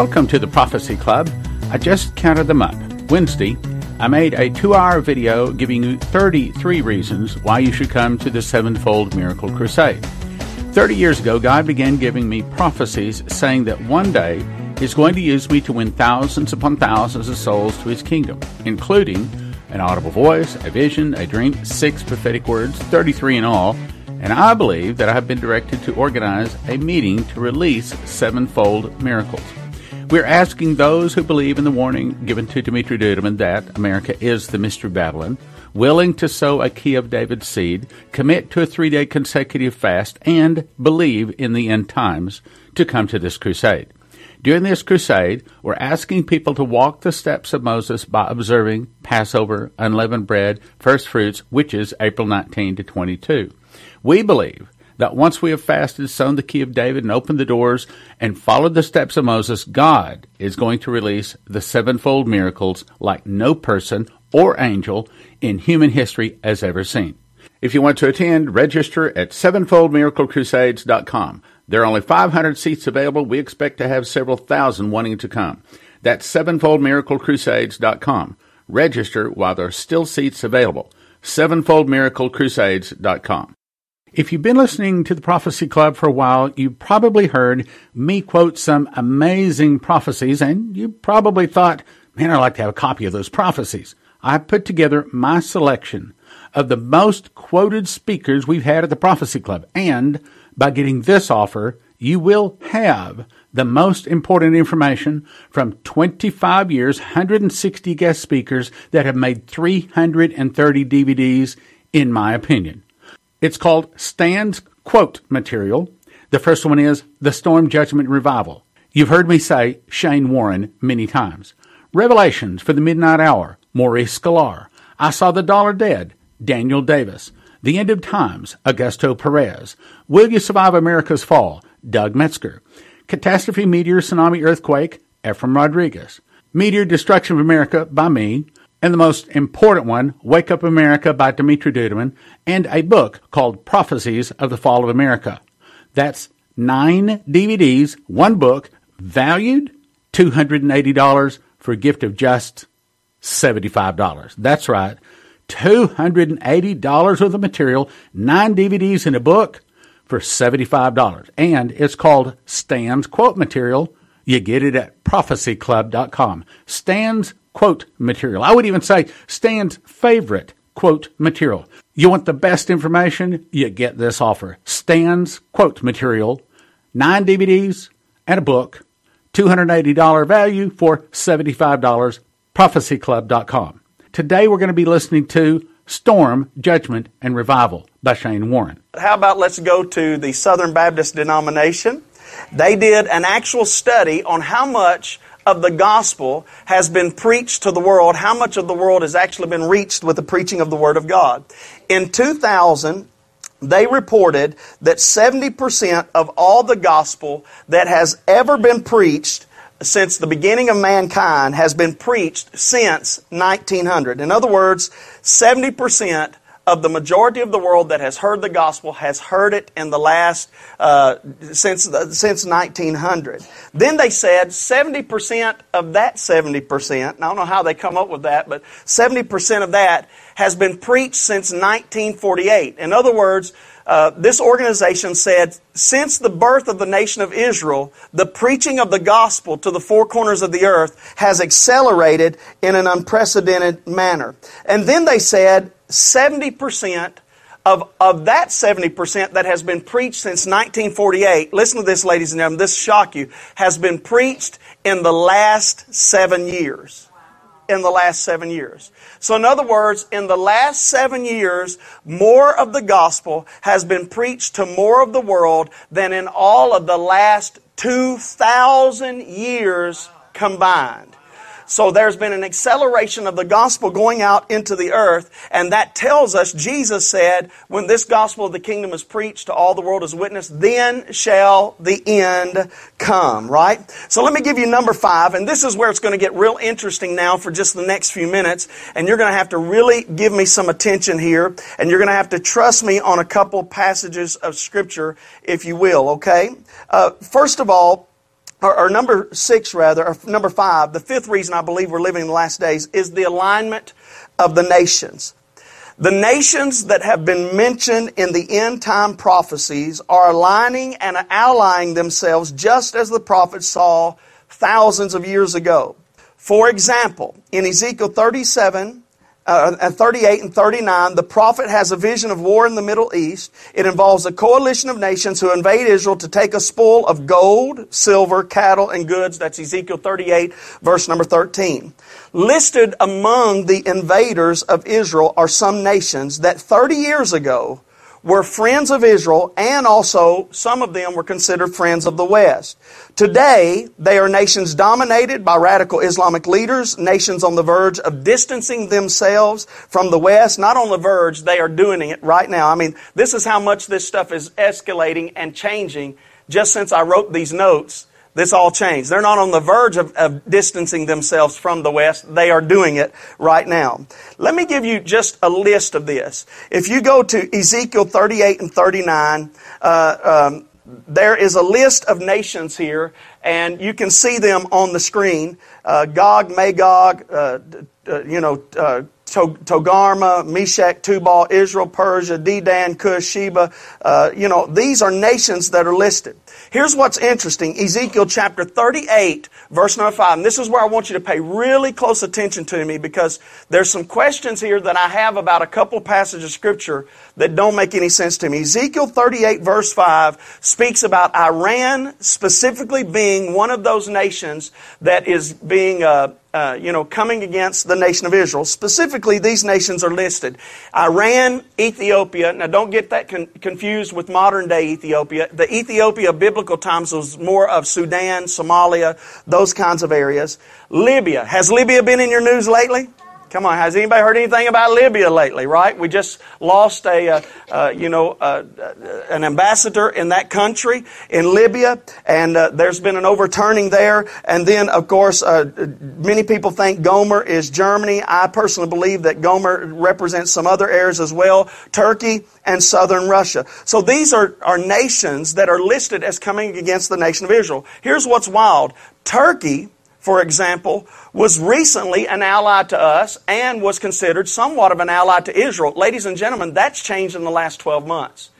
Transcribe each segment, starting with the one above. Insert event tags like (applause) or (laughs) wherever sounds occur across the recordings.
Welcome to the Prophecy Club. I just counted them up. Wednesday, I made a two hour video giving you 33 reasons why you should come to the Sevenfold Miracle Crusade. 30 years ago, God began giving me prophecies saying that one day He's going to use me to win thousands upon thousands of souls to His kingdom, including an audible voice, a vision, a dream, six prophetic words, 33 in all, and I believe that I have been directed to organize a meeting to release sevenfold miracles. We're asking those who believe in the warning given to Dimitri Duduman that America is the Mystery Babylon, willing to sow a key of David's seed, commit to a three day consecutive fast, and believe in the end times to come to this crusade. During this crusade, we're asking people to walk the steps of Moses by observing Passover, unleavened bread, first fruits, which is April 19 to 22. We believe that once we have fasted, sown the key of David, and opened the doors, and followed the steps of Moses, God is going to release the sevenfold miracles like no person or angel in human history has ever seen. If you want to attend, register at sevenfoldmiraclecrusades.com. There are only 500 seats available. We expect to have several thousand wanting to come. That's sevenfoldmiraclecrusades.com. Register while there are still seats available. sevenfoldmiraclecrusades.com. If you've been listening to the Prophecy Club for a while, you probably heard me quote some amazing prophecies, and you probably thought, man, I'd like to have a copy of those prophecies. I put together my selection of the most quoted speakers we've had at the Prophecy Club, and by getting this offer, you will have the most important information from 25 years, 160 guest speakers that have made 330 DVDs, in my opinion. It's called Stan's Quote Material. The first one is The Storm Judgment Revival. You've heard me say Shane Warren many times. Revelations for the Midnight Hour, Maurice Sklar. I Saw the Dollar Dead, Daniel Davis. The End of Times, Augusto Perez. Will You Survive America's Fall, Doug Metzger. Catastrophe Meteor Tsunami Earthquake, Ephraim Rodriguez. Meteor Destruction of America by me and the most important one, Wake Up America by Dimitri Duduman, and a book called Prophecies of the Fall of America. That's nine DVDs, one book, valued $280 for a gift of just $75. That's right. $280 worth of material, nine DVDs and a book for $75. And it's called Stan's Quote Material. You get it at prophecyclub.com. Stan's quote material. I would even say Stan's favorite quote material. You want the best information? You get this offer. Stan's quote material, nine DVDs and a book, $280 value for $75, prophecyclub.com. Today we're going to be listening to Storm, Judgment, and Revival by Shane Warren. How about let's go to the Southern Baptist denomination? They did an actual study on how much of the gospel has been preached to the world, how much of the world has actually been reached with the preaching of the Word of God. In 2000, they reported that 70% of all the gospel that has ever been preached since the beginning of mankind has been preached since 1900. In other words, 70% of the majority of the world that has heard the gospel has heard it in the last uh, since since 1900. Then they said 70% of that 70%. I don't know how they come up with that, but 70% of that has been preached since 1948. In other words, uh, this organization said, since the birth of the nation of Israel, the preaching of the gospel to the four corners of the earth has accelerated in an unprecedented manner. And then they said, 70% of, of that 70% that has been preached since 1948, listen to this, ladies and gentlemen, this shock you, has been preached in the last seven years. In the last seven years. So, in other words, in the last seven years, more of the gospel has been preached to more of the world than in all of the last 2,000 years combined. So there's been an acceleration of the gospel going out into the earth, and that tells us, Jesus said, when this gospel of the kingdom is preached to all the world as witness, then shall the end come, right? So let me give you number five, and this is where it's going to get real interesting now for just the next few minutes, and you're going to have to really give me some attention here, and you're going to have to trust me on a couple passages of scripture, if you will, okay? Uh, first of all, or, or number six rather, or number five, the fifth reason I believe we're living in the last days is the alignment of the nations. The nations that have been mentioned in the end time prophecies are aligning and allying themselves just as the prophets saw thousands of years ago. For example, in Ezekiel 37, uh, 38 and 39, the prophet has a vision of war in the Middle East. It involves a coalition of nations who invade Israel to take a spoil of gold, silver, cattle, and goods. That's Ezekiel 38, verse number 13. Listed among the invaders of Israel are some nations that 30 years ago were friends of Israel and also some of them were considered friends of the West. Today, they are nations dominated by radical Islamic leaders, nations on the verge of distancing themselves from the West. Not on the verge, they are doing it right now. I mean, this is how much this stuff is escalating and changing just since I wrote these notes this all changed. They're not on the verge of, of, distancing themselves from the West. They are doing it right now. Let me give you just a list of this. If you go to Ezekiel 38 and 39, uh, um, there is a list of nations here, and you can see them on the screen. Uh, Gog, Magog, uh, uh you know, Togarmah, Meshech, Tubal, Israel, Persia, Dedan, Cush, Sheba. Uh, you know, these are nations that are listed. Here's what's interesting. Ezekiel chapter 38, verse number 5. And this is where I want you to pay really close attention to me because there's some questions here that I have about a couple passages of scripture that don't make any sense to me. Ezekiel 38 verse 5 speaks about Iran specifically being one of those nations that is being, uh, uh, you know, coming against the nation of Israel. Specifically, these nations are listed. Iran, Ethiopia. Now don't get that con- confused with modern day Ethiopia. The Ethiopia biblical times was more of Sudan, Somalia, those kinds of areas. Libya. Has Libya been in your news lately? Come on, has anybody heard anything about Libya lately? Right? We just lost a, uh, uh, you know, uh, uh, an ambassador in that country in Libya, and uh, there's been an overturning there. And then, of course, uh, many people think Gomer is Germany. I personally believe that Gomer represents some other areas as well, Turkey and southern Russia. So these are, are nations that are listed as coming against the nation of Israel. Here's what's wild: Turkey for example, was recently an ally to us and was considered somewhat of an ally to Israel. Ladies and gentlemen, that's changed in the last 12 months.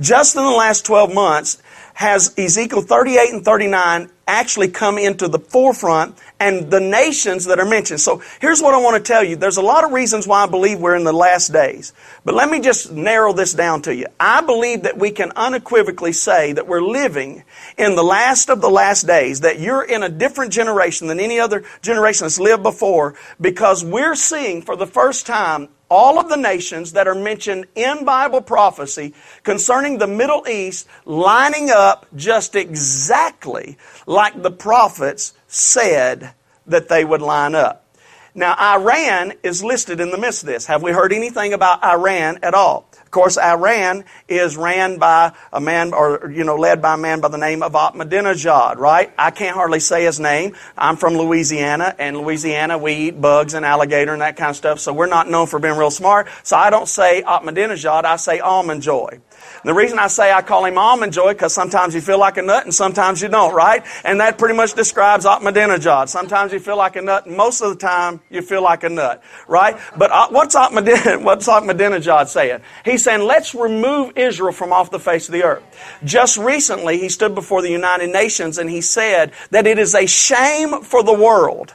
Just in the last 12 months has Ezekiel 38 and 39 actually come into the forefront and the nations that are mentioned. So here's what I want to tell you. There's a lot of reasons why I believe we're in the last days. But let me just narrow this down to you. I believe that we can unequivocally say that we're living in the last of the last days, that you're in a different generation than any other generation that's lived before because we're seeing for the first time all of the nations that are mentioned in Bible prophecy concerning the Middle East lining up just exactly like the prophets said that they would line up. Now, Iran is listed in the midst of this. Have we heard anything about Iran at all? Of course, Iran is ran by a man, or, you know, led by a man by the name of Ahmadinejad, right? I can't hardly say his name. I'm from Louisiana, and Louisiana, we eat bugs and alligator and that kind of stuff, so we're not known for being real smart. So I don't say Ahmadinejad, I say Almond Joy. The reason I say I call him almond joy because sometimes you feel like a nut and sometimes you don't, right? And that pretty much describes Ahmadinejad. Sometimes you feel like a nut and most of the time you feel like a nut, right? But uh, what's, Ahmadinejad, (laughs) what's Ahmadinejad saying? He's saying, let's remove Israel from off the face of the earth. Just recently, he stood before the United Nations and he said that it is a shame for the world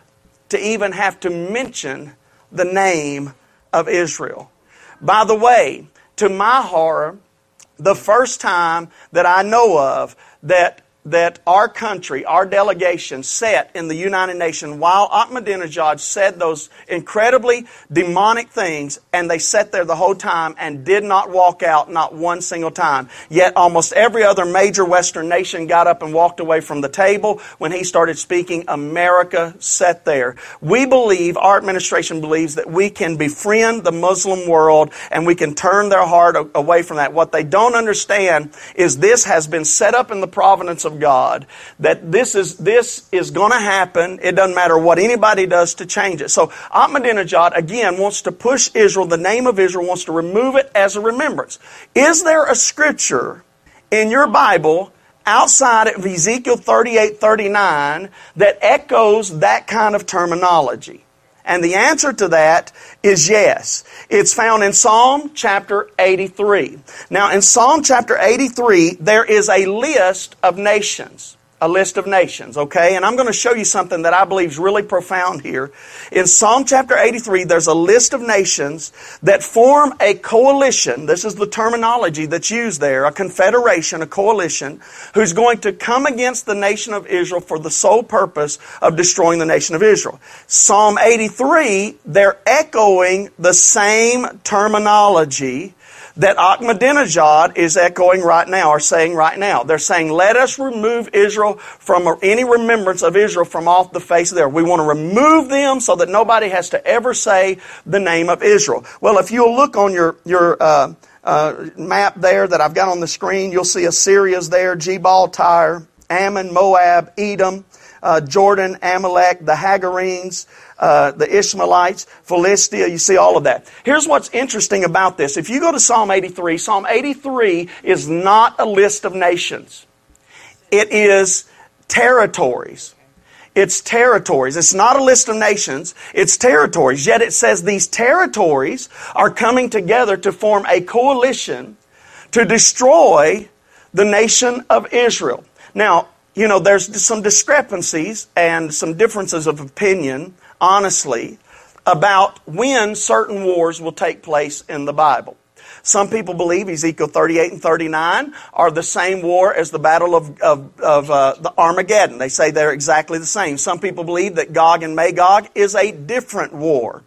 to even have to mention the name of Israel. By the way, to my horror, the first time that I know of that that our country, our delegation sat in the United Nations while Ahmadinejad said those incredibly demonic things and they sat there the whole time and did not walk out not one single time. Yet almost every other major Western nation got up and walked away from the table when he started speaking. America sat there. We believe, our administration believes that we can befriend the Muslim world and we can turn their heart away from that. What they don't understand is this has been set up in the providence of God that this is, this is going to happen. It doesn't matter what anybody does to change it. So Ahmadinejad, again, wants to push Israel, the name of Israel, wants to remove it as a remembrance. Is there a scripture in your Bible outside of Ezekiel 38 39 that echoes that kind of terminology? And the answer to that is yes. It's found in Psalm chapter 83. Now, in Psalm chapter 83, there is a list of nations a list of nations, okay? And I'm going to show you something that I believe is really profound here. In Psalm chapter 83, there's a list of nations that form a coalition. This is the terminology that's used there, a confederation, a coalition, who's going to come against the nation of Israel for the sole purpose of destroying the nation of Israel. Psalm 83, they're echoing the same terminology that Ahmadinejad is echoing right now or saying right now. They're saying, let us remove Israel from any remembrance of Israel from off the face of there. We want to remove them so that nobody has to ever say the name of Israel. Well, if you'll look on your, your, uh, uh, map there that I've got on the screen, you'll see Assyria's there, Jebal, Tyre, Ammon, Moab, Edom, uh, Jordan, Amalek, the Hagarenes, uh, the Ishmaelites, Philistia. You see all of that. Here's what's interesting about this. If you go to Psalm 83, Psalm 83 is not a list of nations. It is territories. It's territories. It's not a list of nations. It's territories. Yet it says these territories are coming together to form a coalition to destroy the nation of Israel. Now, you know, there's some discrepancies and some differences of opinion honestly about when certain wars will take place in the Bible. Some people believe Ezekiel 38 and 39 are the same war as the battle of, of, of uh, the Armageddon. They say they're exactly the same. Some people believe that Gog and Magog is a different war.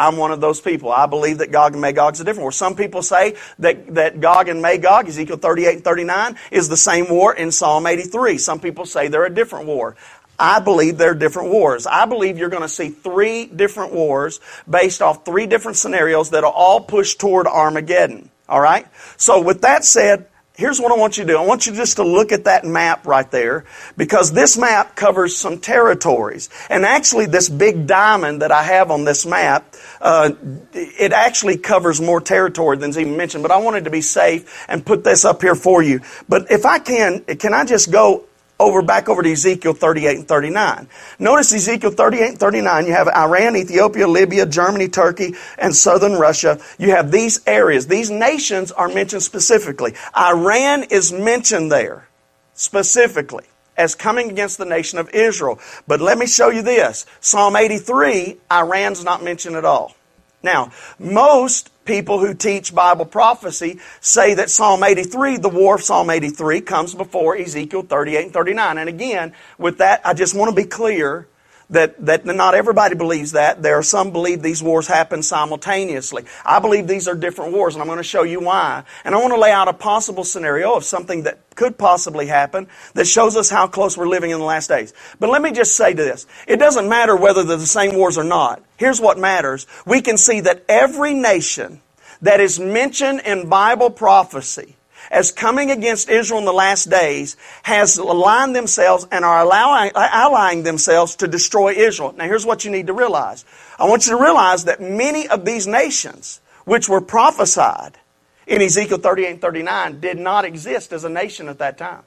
I'm one of those people. I believe that Gog and Magog is a different war. Some people say that, that Gog and Magog, Ezekiel 38 and 39, is the same war in Psalm 83. Some people say they're a different war. I believe they're different wars. I believe you're going to see three different wars based off three different scenarios that'll all push toward Armageddon. All right? So with that said, here's what I want you to do. I want you just to look at that map right there because this map covers some territories. And actually, this big diamond that I have on this map, uh, it actually covers more territory than's even mentioned. But I wanted to be safe and put this up here for you. But if I can, can I just go over back over to Ezekiel 38 and 39. Notice Ezekiel 38 and 39, you have Iran, Ethiopia, Libya, Germany, Turkey, and southern Russia. You have these areas. These nations are mentioned specifically. Iran is mentioned there specifically as coming against the nation of Israel. But let me show you this. Psalm 83, Iran's not mentioned at all. Now, most people who teach Bible prophecy say that Psalm 83, the war of Psalm 83, comes before Ezekiel 38 and 39. And again, with that, I just want to be clear that, that not everybody believes that. There are some believe these wars happen simultaneously. I believe these are different wars, and I'm going to show you why. And I want to lay out a possible scenario of something that could possibly happen that shows us how close we're living in the last days. But let me just say to this. It doesn't matter whether they're the same wars or not. Here's what matters. We can see that every nation that is mentioned in Bible prophecy as coming against Israel in the last days has aligned themselves and are allowing, allying themselves to destroy Israel. Now here's what you need to realize. I want you to realize that many of these nations, which were prophesied in Ezekiel 38 and 39, did not exist as a nation at that time.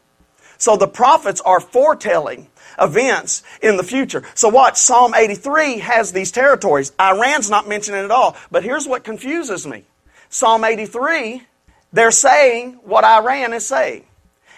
So the prophets are foretelling events in the future. So watch, Psalm 83 has these territories. Iran's not mentioned at all. But here's what confuses me. Psalm 83 they're saying what Iran is saying.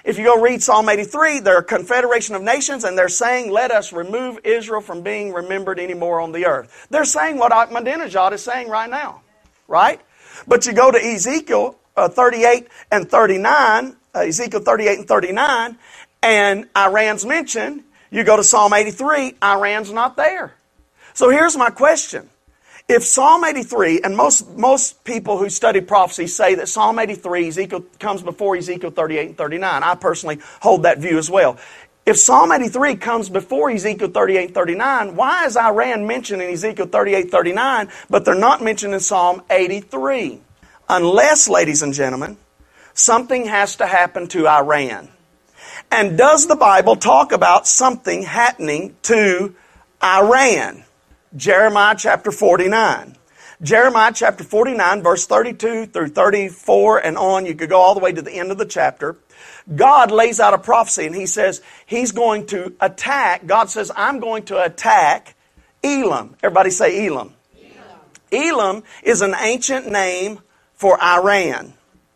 If you go read Psalm 83, they're a confederation of nations and they're saying, let us remove Israel from being remembered anymore on the earth. They're saying what Ahmadinejad is saying right now. Right? But you go to Ezekiel uh, 38 and 39, uh, Ezekiel 38 and 39, and Iran's mentioned. You go to Psalm 83, Iran's not there. So here's my question. If Psalm 83, and most, most people who study prophecy say that Psalm 83 Ezekiel, comes before Ezekiel 38 and 39. I personally hold that view as well. If Psalm 83 comes before Ezekiel 38 and 39, why is Iran mentioned in Ezekiel 38 39, but they're not mentioned in Psalm 83? Unless, ladies and gentlemen, something has to happen to Iran. And does the Bible talk about something happening to Iran? Jeremiah chapter 49. Jeremiah chapter 49, verse 32 through 34 and on. You could go all the way to the end of the chapter. God lays out a prophecy and he says he's going to attack. God says, I'm going to attack Elam. Everybody say Elam. Elam, Elam is an ancient name for Iran.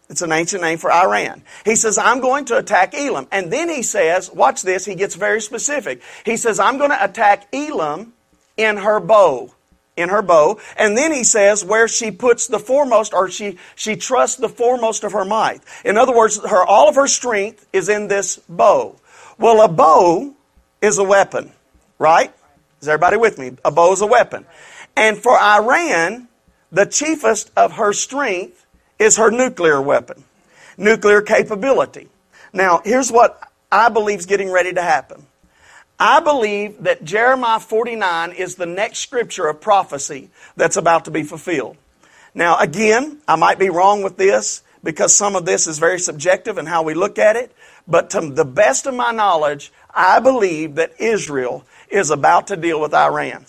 It's an ancient name for Iran. He says, I'm going to attack Elam. And then he says, watch this, he gets very specific. He says, I'm going to attack Elam in her bow in her bow. And then he says where she puts the foremost, or she, she trusts the foremost of her might. In other words, her, all of her strength is in this bow. Well, a bow is a weapon, right? Is everybody with me? A bow is a weapon. And for Iran, the chiefest of her strength is her nuclear weapon, nuclear capability. Now, here's what I believe is getting ready to happen. I believe that Jeremiah 49 is the next scripture of prophecy that's about to be fulfilled. Now, again, I might be wrong with this because some of this is very subjective in how we look at it, but to the best of my knowledge, I believe that Israel is about to deal with Iran.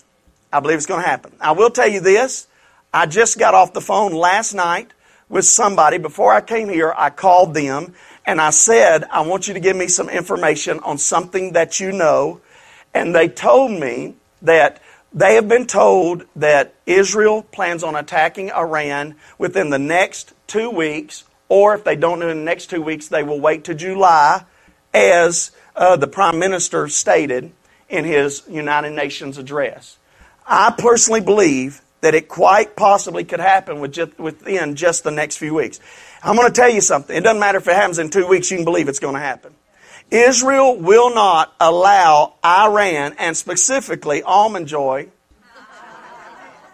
I believe it's going to happen. I will tell you this. I just got off the phone last night with somebody. Before I came here, I called them and I said, I want you to give me some information on something that you know. And they told me that they have been told that Israel plans on attacking Iran within the next two weeks, or if they don't do it in the next two weeks, they will wait to July, as uh, the Prime Minister stated in his United Nations address. I personally believe that it quite possibly could happen within just the next few weeks. I'm going to tell you something. It doesn't matter if it happens in two weeks, you can believe it's going to happen. Israel will not allow Iran, and specifically Almond Joy,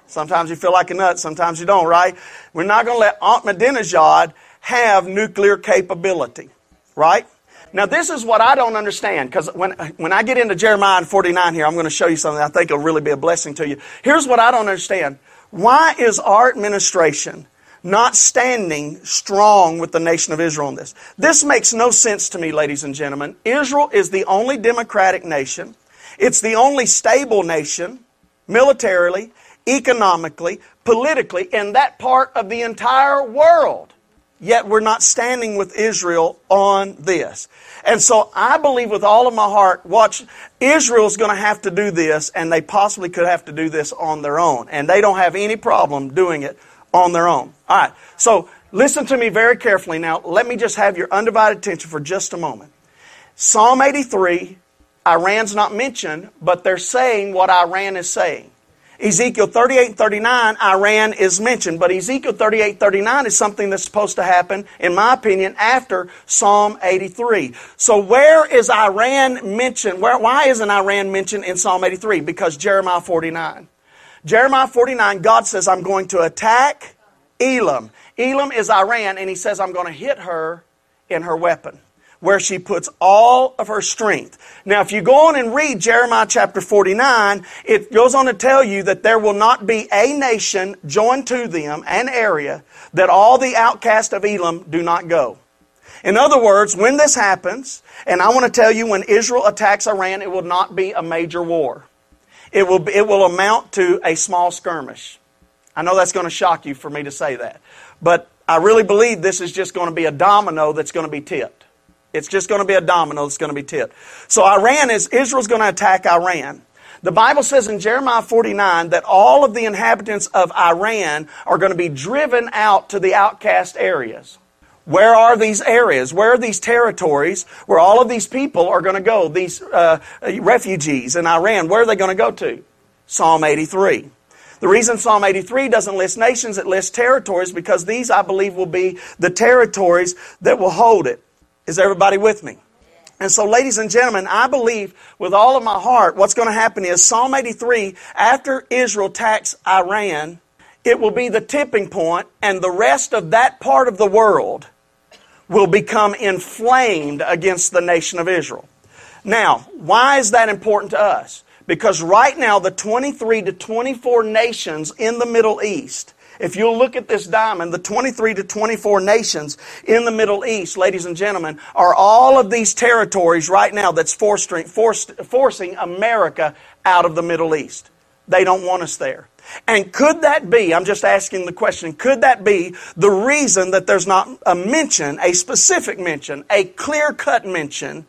sometimes you feel like a nut, sometimes you don't, right? We're not going to let Ahmadinejad have nuclear capability, right? Now, this is what I don't understand because when, when I get into Jeremiah 49 here, I'm going to show you something I think will really be a blessing to you. Here's what I don't understand. Why is our administration not standing strong with the nation of Israel on this? This makes no sense to me, ladies and gentlemen. Israel is the only democratic nation. It's the only stable nation, militarily, economically, politically, in that part of the entire world. Yet we're not standing with Israel on this. And so I believe with all of my heart, watch, Israel's going to have to do this, and they possibly could have to do this on their own. And they don't have any problem doing it on their own. All right. So listen to me very carefully now. Let me just have your undivided attention for just a moment. Psalm 83, Iran's not mentioned, but they're saying what Iran is saying. Ezekiel 38 and 39, Iran is mentioned, but Ezekiel 38 39 is something that's supposed to happen, in my opinion, after Psalm 83. So where is Iran mentioned? Where, why isn't Iran mentioned in Psalm 83? Because Jeremiah 49. Jeremiah 49, God says, I'm going to attack Elam. Elam is Iran, and he says, I'm going to hit her in her weapon where she puts all of her strength. Now, if you go on and read Jeremiah chapter 49, it goes on to tell you that there will not be a nation joined to them, an area, that all the outcasts of Elam do not go. In other words, when this happens, and I want to tell you when Israel attacks Iran, it will not be a major war. It will, it will amount to a small skirmish. I know that's going to shock you for me to say that. But I really believe this is just going to be a domino that's going to be tipped. It's just going to be a domino that's going to be tipped. So Iran is, Israel's going to attack Iran. The Bible says in Jeremiah 49 that all of the inhabitants of Iran are going to be driven out to the outcast areas. Where are these areas? Where are these territories where all of these people are going to go? These uh, refugees in Iran, where are they going to go to? Psalm 83. The reason Psalm 83 doesn't list nations, it lists territories because these, I believe, will be the territories that will hold it. Is everybody with me? And so, ladies and gentlemen, I believe with all of my heart what's going to happen is Psalm 83, after Israel attacks Iran, it will be the tipping point, and the rest of that part of the world will become inflamed against the nation of Israel. Now, why is that important to us? Because right now, the 23 to 24 nations in the Middle East if you'll look at this diamond, the 23 to 24 nations in the Middle East, ladies and gentlemen, are all of these territories right now that's forcing, forcing America out of the Middle East. They don't want us there. And could that be, I'm just asking the question, could that be the reason that there's not a mention, a specific mention, a clear cut mention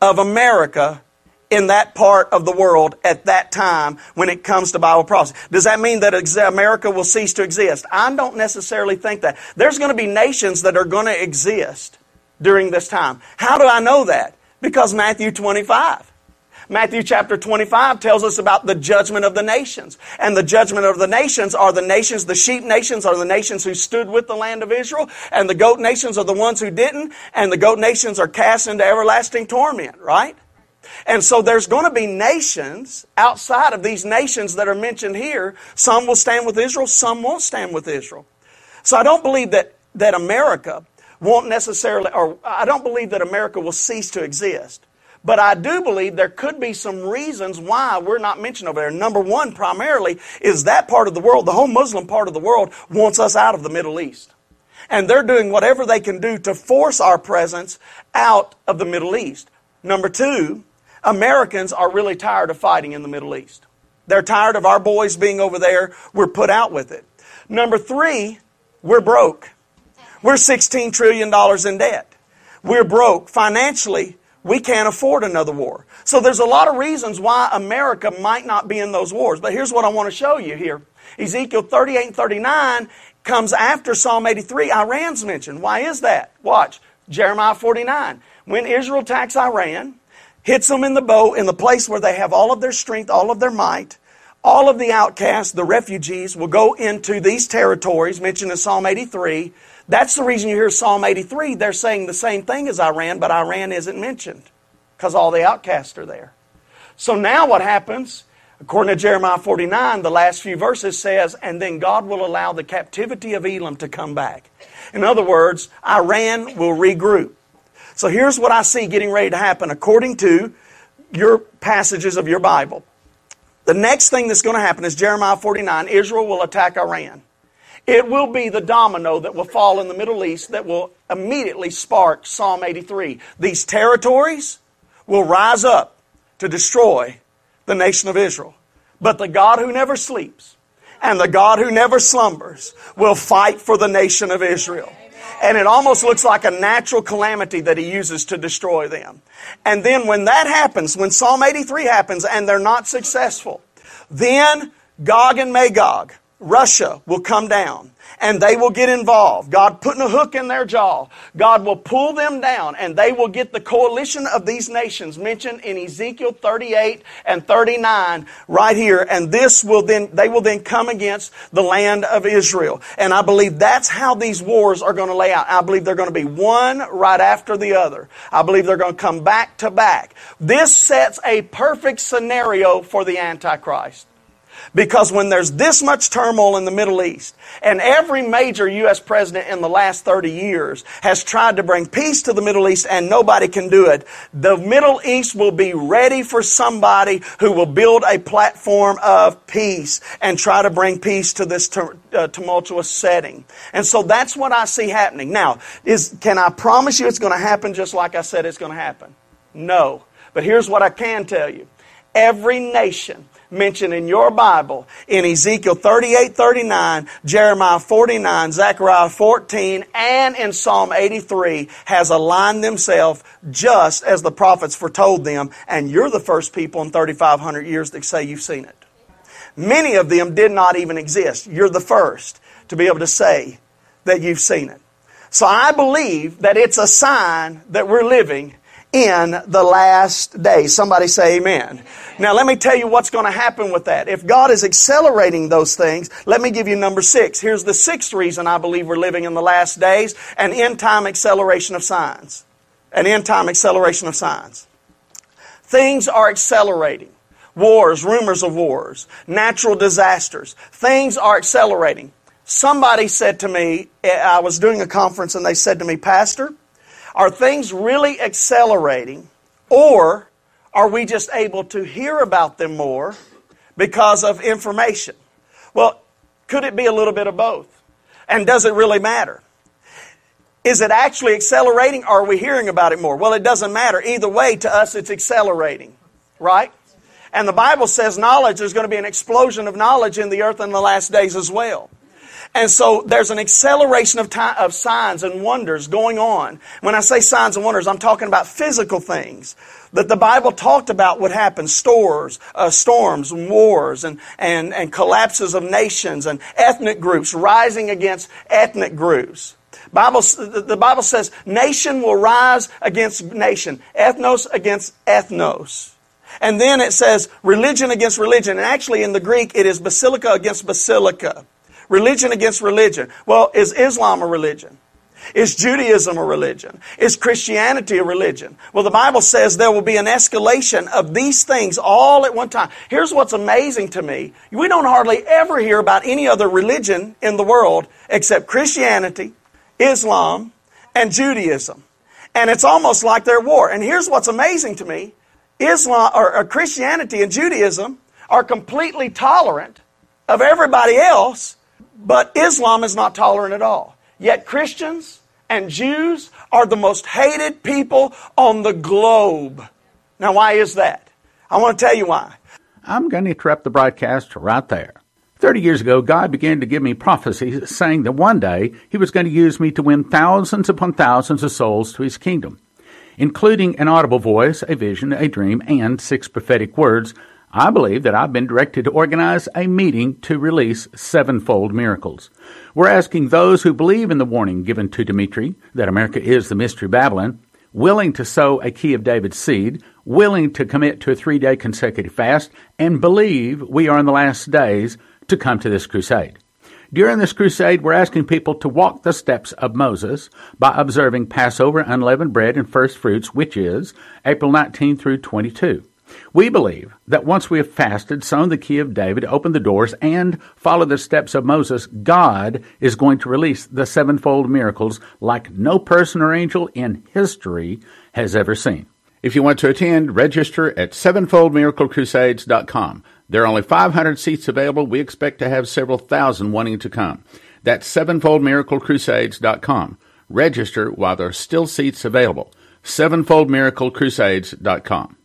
of America in that part of the world at that time when it comes to Bible prophecy. Does that mean that America will cease to exist? I don't necessarily think that. There's going to be nations that are going to exist during this time. How do I know that? Because Matthew 25. Matthew chapter 25 tells us about the judgment of the nations. And the judgment of the nations are the nations, the sheep nations are the nations who stood with the land of Israel, and the goat nations are the ones who didn't, and the goat nations are cast into everlasting torment, right? And so there's going to be nations outside of these nations that are mentioned here. Some will stand with Israel, some won't stand with Israel. So I don't believe that, that America won't necessarily, or I don't believe that America will cease to exist. But I do believe there could be some reasons why we're not mentioned over there. Number one, primarily, is that part of the world, the whole Muslim part of the world, wants us out of the Middle East. And they're doing whatever they can do to force our presence out of the Middle East. Number two, Americans are really tired of fighting in the Middle East. They're tired of our boys being over there. We're put out with it. Number three, we're broke. We're $16 trillion in debt. We're broke. Financially, we can't afford another war. So there's a lot of reasons why America might not be in those wars. But here's what I want to show you here. Ezekiel 38 and 39 comes after Psalm 83. Iran's mentioned. Why is that? Watch. Jeremiah 49. When Israel attacks Iran, hits them in the bow, in the place where they have all of their strength, all of their might. All of the outcasts, the refugees, will go into these territories mentioned in Psalm 83. That's the reason you hear Psalm 83. They're saying the same thing as Iran, but Iran isn't mentioned because all the outcasts are there. So now what happens? According to Jeremiah 49, the last few verses says, and then God will allow the captivity of Elam to come back. In other words, Iran will regroup. So here's what I see getting ready to happen according to your passages of your Bible. The next thing that's going to happen is Jeremiah 49 Israel will attack Iran. It will be the domino that will fall in the Middle East that will immediately spark Psalm 83. These territories will rise up to destroy the nation of Israel. But the God who never sleeps and the God who never slumbers will fight for the nation of Israel. And it almost looks like a natural calamity that he uses to destroy them. And then when that happens, when Psalm 83 happens and they're not successful, then Gog and Magog, Russia will come down and they will get involved. God putting a hook in their jaw. God will pull them down and they will get the coalition of these nations mentioned in Ezekiel 38 and 39 right here. And this will then, they will then come against the land of Israel. And I believe that's how these wars are going to lay out. I believe they're going to be one right after the other. I believe they're going to come back to back. This sets a perfect scenario for the Antichrist. Because when there's this much turmoil in the Middle East, and every major U.S. president in the last 30 years has tried to bring peace to the Middle East and nobody can do it, the Middle East will be ready for somebody who will build a platform of peace and try to bring peace to this uh, tumultuous setting. And so that's what I see happening. Now, is, can I promise you it's going to happen just like I said it's going to happen? No. But here's what I can tell you. Every nation mentioned in your Bible in Ezekiel 38, 39, Jeremiah 49, Zechariah 14, and in Psalm 83 has aligned themselves just as the prophets foretold them, and you're the first people in 3,500 years that say you've seen it. Many of them did not even exist. You're the first to be able to say that you've seen it. So I believe that it's a sign that we're living in the last days. Somebody say amen. Now let me tell you what's going to happen with that. If God is accelerating those things, let me give you number six. Here's the sixth reason I believe we're living in the last days, an end time acceleration of signs. An end time acceleration of signs. Things are accelerating. Wars, rumors of wars, natural disasters. Things are accelerating. Somebody said to me, eh, I was doing a conference and they said to me, Pastor, are things really accelerating, or are we just able to hear about them more because of information? Well, could it be a little bit of both? And does it really matter? Is it actually accelerating or are we hearing about it more? Well, it doesn't matter. Either way, to us, it's accelerating, right? And the Bible says knowledge, there's going to be an explosion of knowledge in the earth in the last days as well. And so there's an acceleration of, time, of signs and wonders going on. When I say signs and wonders, I'm talking about physical things that the Bible talked about would happen stores, uh, storms, and wars, and, and, and collapses of nations, and ethnic groups rising against ethnic groups. Bible, the Bible says nation will rise against nation, ethnos against ethnos. And then it says religion against religion. And actually in the Greek, it is basilica against basilica. Religion against religion. Well, is Islam a religion? Is Judaism a religion? Is Christianity a religion? Well, the Bible says there will be an escalation of these things all at one time. Here's what's amazing to me. We don't hardly ever hear about any other religion in the world except Christianity, Islam, and Judaism. And it's almost like they're war. And here's what's amazing to me. Islam or, or Christianity and Judaism are completely tolerant of everybody else, but Islam is not tolerant at all. Yet Christians and Jews are the most hated people on the globe. Now, why is that? I want to tell you why. I'm going to interrupt the broadcast right there. Thirty years ago, God began to give me prophecies saying that one day He was going to use me to win thousands upon thousands of souls to His kingdom, including an audible voice, a vision, a dream, and six prophetic words. I believe that I've been directed to organize a meeting to release sevenfold miracles. We're asking those who believe in the warning given to Dimitri that America is the mystery Babylon, willing to sow a key of David's seed, willing to commit to a three day consecutive fast, and believe we are in the last days to come to this crusade. During this crusade, we're asking people to walk the steps of Moses by observing Passover, unleavened bread, and first fruits, which is April 19 through 22. We believe that once we have fasted, sown the key of David, opened the doors, and followed the steps of Moses, God is going to release the sevenfold miracles like no person or angel in history has ever seen. If you want to attend, register at sevenfoldmiraclecrusades.com. There are only 500 seats available. We expect to have several thousand wanting to come. That's sevenfoldmiraclecrusades.com. Register while there are still seats available. sevenfoldmiraclecrusades.com.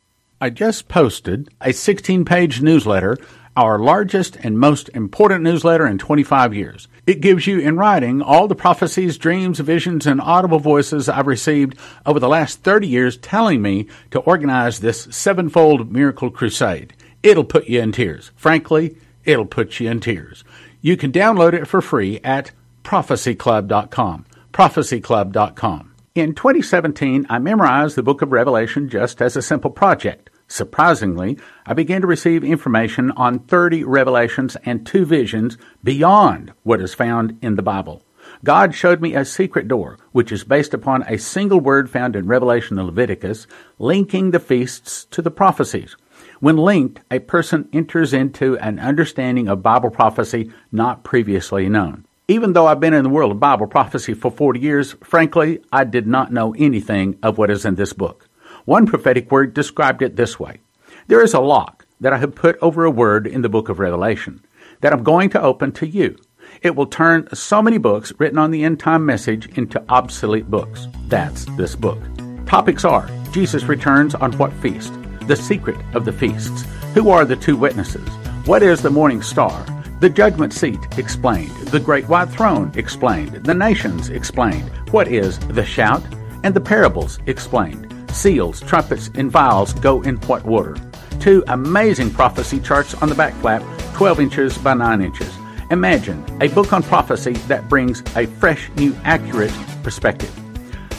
I just posted a 16 page newsletter, our largest and most important newsletter in 25 years. It gives you in writing all the prophecies, dreams, visions, and audible voices I've received over the last 30 years telling me to organize this sevenfold miracle crusade it'll put you in tears. Frankly, it'll put you in tears. You can download it for free at prophecyclub.com. Prophecyclub.com. In 2017, I memorized the book of Revelation just as a simple project. Surprisingly, I began to receive information on 30 revelations and two visions beyond what is found in the Bible. God showed me a secret door, which is based upon a single word found in Revelation and Leviticus, linking the feasts to the prophecies. When linked, a person enters into an understanding of Bible prophecy not previously known. Even though I've been in the world of Bible prophecy for 40 years, frankly, I did not know anything of what is in this book. One prophetic word described it this way There is a lock that I have put over a word in the book of Revelation that I'm going to open to you. It will turn so many books written on the end time message into obsolete books. That's this book. Topics are Jesus returns on what feast? the secret of the feasts. Who are the two witnesses? What is the morning star? The judgment seat explained. The great white throne explained. The nations explained. What is the shout? And the parables explained. Seals, trumpets, and vials go in what order? Two amazing prophecy charts on the back flap, 12 inches by 9 inches. Imagine a book on prophecy that brings a fresh, new, accurate perspective.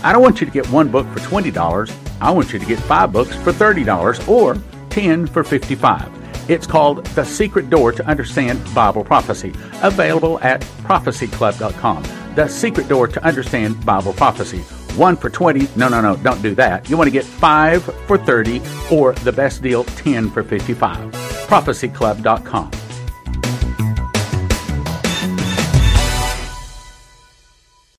I don't want you to get one book for $20. I want you to get five books for $30 or 10 for 55. It's called The Secret Door to Understand Bible Prophecy, available at prophecyclub.com. The Secret Door to Understand Bible Prophecy. One for 20. No, no, no, don't do that. You want to get five for 30 or the best deal, 10 for 55. Prophecyclub.com.